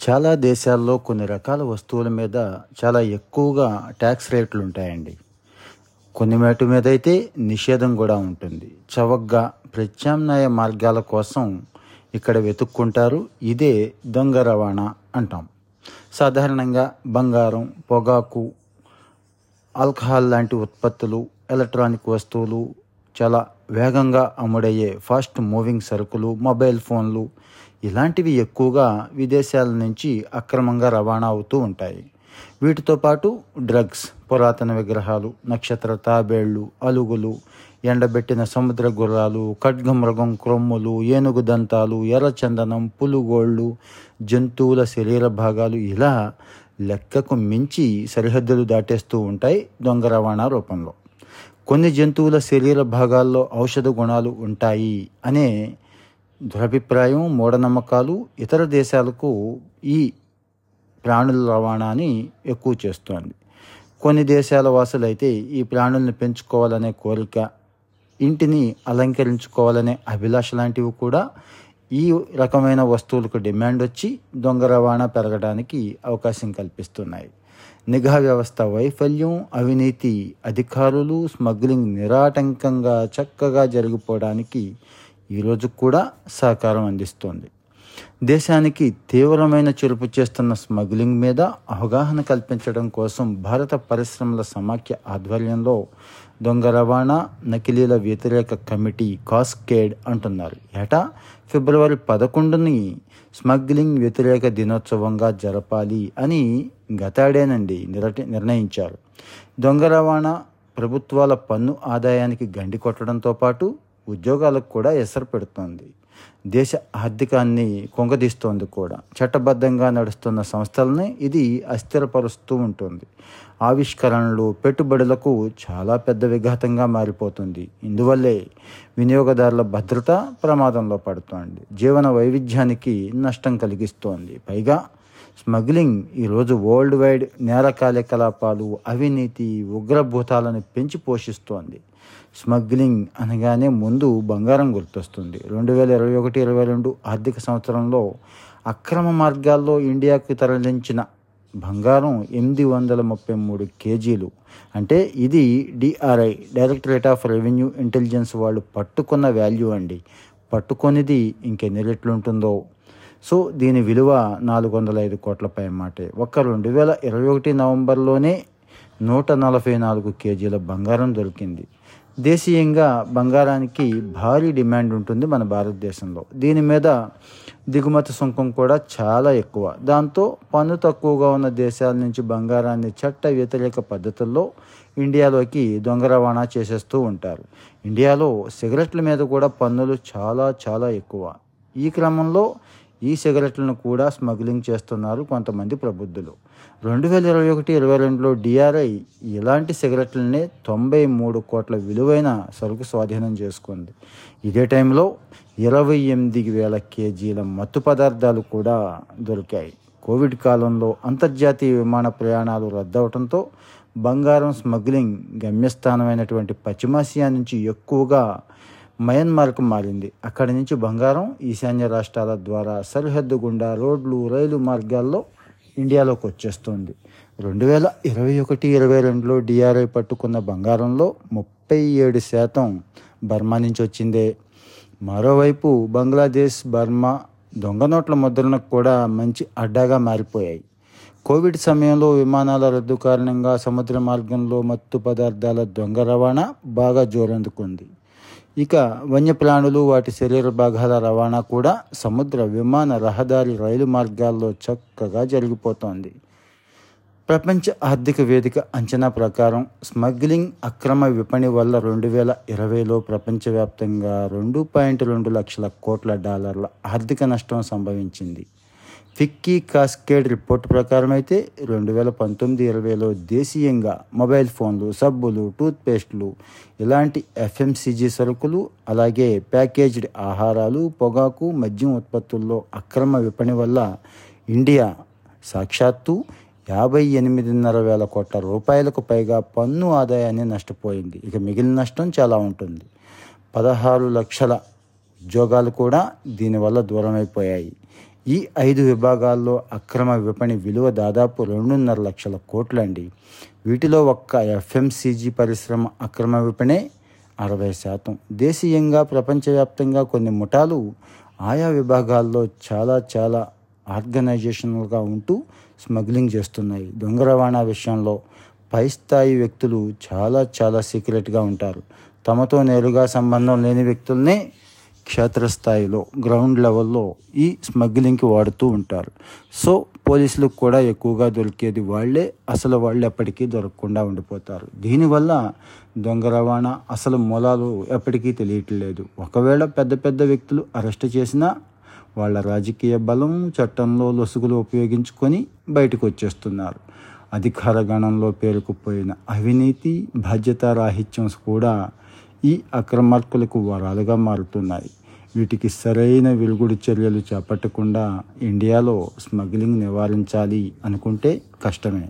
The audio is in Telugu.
చాలా దేశాల్లో కొన్ని రకాల వస్తువుల మీద చాలా ఎక్కువగా ట్యాక్స్ రేట్లు ఉంటాయండి. కొన్ని మేటు మీద అయితే నిషేధం కూడా ఉంటుంది. చవకగా ప్రత్యామ్నాయ మార్గాల కోసం ఇక్కడ వెతుక్కుంటారు. ఇదే దొంగ రవాణా అంటాం. సాధారణంగా బంగారం పొగాకు ఆల్కహాల్ లాంటి ఉత్పత్తులు ఎలక్ట్రానిక్ వస్తువులు చాలా వేగంగా అమ్ముడయ్యే ఫాస్ట్ మూవింగ్ సరుకులు మొబైల్ ఫోన్లు ఇలాంటివి ఎక్కువగా విదేశాల నుంచి అక్రమంగా రవాణా అవుతూ ఉంటాయి. వీటితో పాటు డ్రగ్స్ పురాతన విగ్రహాలు నక్షత్ర తాబేళ్ళు అలుగులు ఎండబెట్టిన సముద్ర గుర్రాలు ఖడ్గమృగం క్రొమ్ములు ఏనుగు దంతాలు ఎర్రచందనం పులుగోళ్ళు జంతువుల శరీర భాగాలు ఇలా లెక్కకు మించి సరిహద్దులు దాటేస్తూ ఉంటాయి దొంగ రవాణా రూపంలో. కొన్ని జంతువుల శరీర భాగాల్లో ఔషధ గుణాలు ఉంటాయి అనే దురభిప్రాయం మూఢనమ్మకాలు ఇతర దేశాలకు ఈ ప్రాణుల రవాణాని ఎక్కువ చేస్తోంది. కొన్ని దేశాల వాసులైతే ఈ ప్రాణుల్ని పెంచుకోవాలనే కోరిక ఇంటిని అలంకరించుకోవాలనే అభిలాష లాంటివి కూడా ఈ రకమైన వస్తువులకు డిమాండ్ వచ్చి దొంగ రవాణా పెరగడానికి అవకాశం కల్పిస్తున్నాయి. నిఘా వ్యవస్థ వైఫల్యం అవినీతి అధికారులు స్మగ్లింగ్ నిరాటంకంగా చక్కగా జరిగిపోవడానికి ఈరోజు కూడా సహకారం అందిస్తోంది. దేశానికి తీవ్రమైన చెరుపు చేస్తున్న స్మగ్లింగ్ మీద అవగాహన కల్పించడం కోసం భారత పరిశ్రమల సమాఖ్య ఆధ్వర్యంలో దొంగ రవాణా నకిలీల వ్యతిరేక కమిటీ కాస్కేడ్ అంటున్నారు. ఏటా ఫిబ్రవరి పదకొండుని స్మగ్లింగ్ వ్యతిరేక దినోత్సవంగా జరపాలి అని గతాడేనండి నిరటి నిర్ణయించారు. దొంగ రవాణా ప్రభుత్వాల పన్ను ఆదాయానికి గండి కొట్టడంతో పాటు ఉద్యోగాలకు కూడా ఎసరు పెడుతోంది. దేశ ఆర్థికాన్ని కొంగదీస్తోంది కూడా. చట్టబద్ధంగా నడుస్తున్న సంస్థలని ఇది అస్థిరపరుస్తూ ఉంటుంది. ఆవిష్కరణలు పెట్టుబడులకు చాలా పెద్ద విఘాతంగా మారిపోతుంది. ఇందువల్లే వినియోగదారుల భద్రత ప్రమాదంలో పడుతోంది. జీవన వైవిధ్యానికి నష్టం కలిగిస్తోంది. పైగా స్మగ్లింగ్ ఈరోజు వరల్డ్ వైడ్ నేర కార్యకలాపాలు అవినీతి ఉగ్రభూతాలను పెంచి పోషిస్తోంది. స్మగ్లింగ్ అనగానే ముందు బంగారం గుర్తొస్తుంది. రెండు వేల ఇరవై ఒకటి ఇరవై రెండు ఆర్థిక సంవత్సరంలో అక్రమ మార్గాల్లో ఇండియాకు తరలించిన బంగారం ఎనిమిది వందల ముప్పై మూడు కేజీలు. అంటే ఇది DRI directorate of revenue intelligence వాళ్ళు పట్టుకున్న వాల్యూ అండి. పట్టుకొనిది ఇంకెన్ని రెట్లు ఉంటుందో. సో దీని విలువ నాలుగు వందల ఐదు కోట్లపై మాటే. ఒక్క రెండు వేల ఇరవై ఒకటి నవంబర్లోనే నూట నలభై నాలుగు కేజీల బంగారం దొరికింది. దేశీయంగా బంగారానికి భారీ డిమాండ్ ఉంటుంది మన భారతదేశంలో. దీని మీద దిగుమతి సుంకం కూడా చాలా ఎక్కువ. దాంతో పన్ను తక్కువగా ఉన్న దేశాల నుంచి బంగారాన్ని చట్ట వ్యతిరేక పద్ధతుల్లో ఇండియాలోకి దొంగ రవాణా చేసేస్తూ ఉంటారు. ఇండియాలో సిగరెట్ల మీద కూడా పన్నులు చాలా చాలా ఎక్కువ. ఈ క్రమంలో ఈ సిగరెట్లను కూడా స్మగ్లింగ్ చేస్తున్నారు కొంతమంది ప్రబుద్ధులు. రెండు వేల ఇరవై ఒకటి ఇరవై రెండులో డిఆర్ఐ ఇలాంటి సిగరెట్లనే తొంభై మూడు కోట్ల విలువైన సరుకు స్వాధీనం చేసుకుంది. ఇదే టైంలో ఇరవై ఎనిమిది వేల కేజీల మత్తు పదార్థాలు కూడా దొరికాయి. కోవిడ్ కాలంలో అంతర్జాతీయ విమాన ప్రయాణాలు రద్దవడంతో బంగారం స్మగ్లింగ్ గమ్యస్థానమైనటువంటి పశ్చిమాసియా నుంచి ఎక్కువగా మయన్మార్కు మారింది. అక్కడి నుంచి బంగారం ఈశాన్య రాష్ట్రాల ద్వారా సరిహద్దు గుండా రోడ్లు రైలు మార్గాల్లో ఇండియాలోకి వచ్చేస్తుంది. రెండు వేల ఇరవై ఒకటి ఇరవై రెండులో డిఆర్ఐ పట్టుకున్న బంగారంలో ముప్పై ఏడు శాతం బర్మా నుంచి వచ్చిందే. మరోవైపు బంగ్లాదేశ్ బర్మా దొంగ నోట్ల ముద్రణకు కూడా మంచి అడ్డాగా మారిపోయాయి. కోవిడ్ సమయంలో విమానాల రద్దు కారణంగా సముద్ర మార్గంలో మత్తు పదార్థాల దొంగ రవాణా బాగా జోరందుకుంది. ఇక వన్యప్రాణులు వాటి శరీర భాగాల రవాణా కూడా సముద్ర విమాన రహదారి రైలు మార్గాల్లో చక్కగా జరిగిపోతోంది. ప్రపంచ ఆర్థిక వేదిక అంచనా ప్రకారం స్మగ్లింగ్ అక్రమ విపణి వల్ల రెండు వేల ఇరవైలో ప్రపంచవ్యాప్తంగా రెండు పాయింట్ రెండు లక్షల కోట్ల డాలర్ల ఆర్థిక నష్టం సంభవించింది. ఫిక్కీ కాస్కేడ్ రిపోర్ట్ ప్రకారం అయితే రెండు వేల పంతొమ్మిది ఇరవైలో దేశీయంగా మొబైల్ ఫోన్లు సబ్బులు టూత్పేస్ట్లు ఇలాంటి ఎఫ్ఎంసీజీ సరుకులు అలాగే ప్యాకేజ్డ్ ఆహారాలు పొగాకు మద్యం ఉత్పత్తుల్లో అక్రమ విపణి వల్ల ఇండియా సాక్షాత్తు యాభై ఎనిమిదిన్నర వేల కోట్ల రూపాయలకు పైగా పన్ను ఆదాయాన్ని నష్టపోయింది. ఇక మిగిలిన నష్టం చాలా ఉంటుంది. పదహారు లక్షల ఉద్యోగాలు కూడా దీనివల్ల దూరమైపోయాయి. ఈ ఐదు విభాగాల్లో అక్రమ విపణి విలువ దాదాపు రెండున్నర లక్షల కోట్లండి. వీటిలో ఒక్క ఎఫ్ఎంసీజీ పరిశ్రమ అక్రమ విపణే అరవై శాతం. దేశీయంగా ప్రపంచవ్యాప్తంగా కొన్ని ముఠాలు ఆయా విభాగాల్లో చాలా చాలా ఆర్గనైజేషనల్గా ఉంటూ స్మగ్లింగ్ చేస్తున్నాయి. దొంగ రవాణా విషయంలో పై స్థాయి వ్యక్తులు చాలా చాలా సీక్రెట్గా ఉంటారు. తమతో నేరుగా సంబంధం లేని వ్యక్తుల్నే క్షేత్రస్థాయిలో గ్రౌండ్ లెవెల్లో ఈ స్మగ్లింగ్కి వాడుతూ ఉంటారు. సో పోలీసులకు కూడా ఎక్కువగా దొరికేది వాళ్ళే అసలు వాళ్ళు ఎప్పటికీ దొరకకుండా ఉండిపోతారు. దీనివల్ల దొంగ రవాణా అసలు మూలాలు ఎప్పటికీ తెలియట్లేదు. ఒకవేళ పెద్ద పెద్ద వ్యక్తులు అరెస్ట్ చేసినా వాళ్ళ రాజకీయ బలం చట్టంలో లొసుగులు ఉపయోగించుకొని బయటకు వచ్చేస్తున్నారు అధికార గణంలో పేరుకుపోయిన అవినీతి బాధ్యతారాహిత్యం కూడా ఈ అక్రమార్కులకు వరాలుగా మారుతున్నాయి. వీటికి సరైన వెలుగుడు చర్యలు చేపట్టకుండా ఇండియాలో స్మగ్లింగ్ నివారించాలి అనుకుంటే కష్టమే.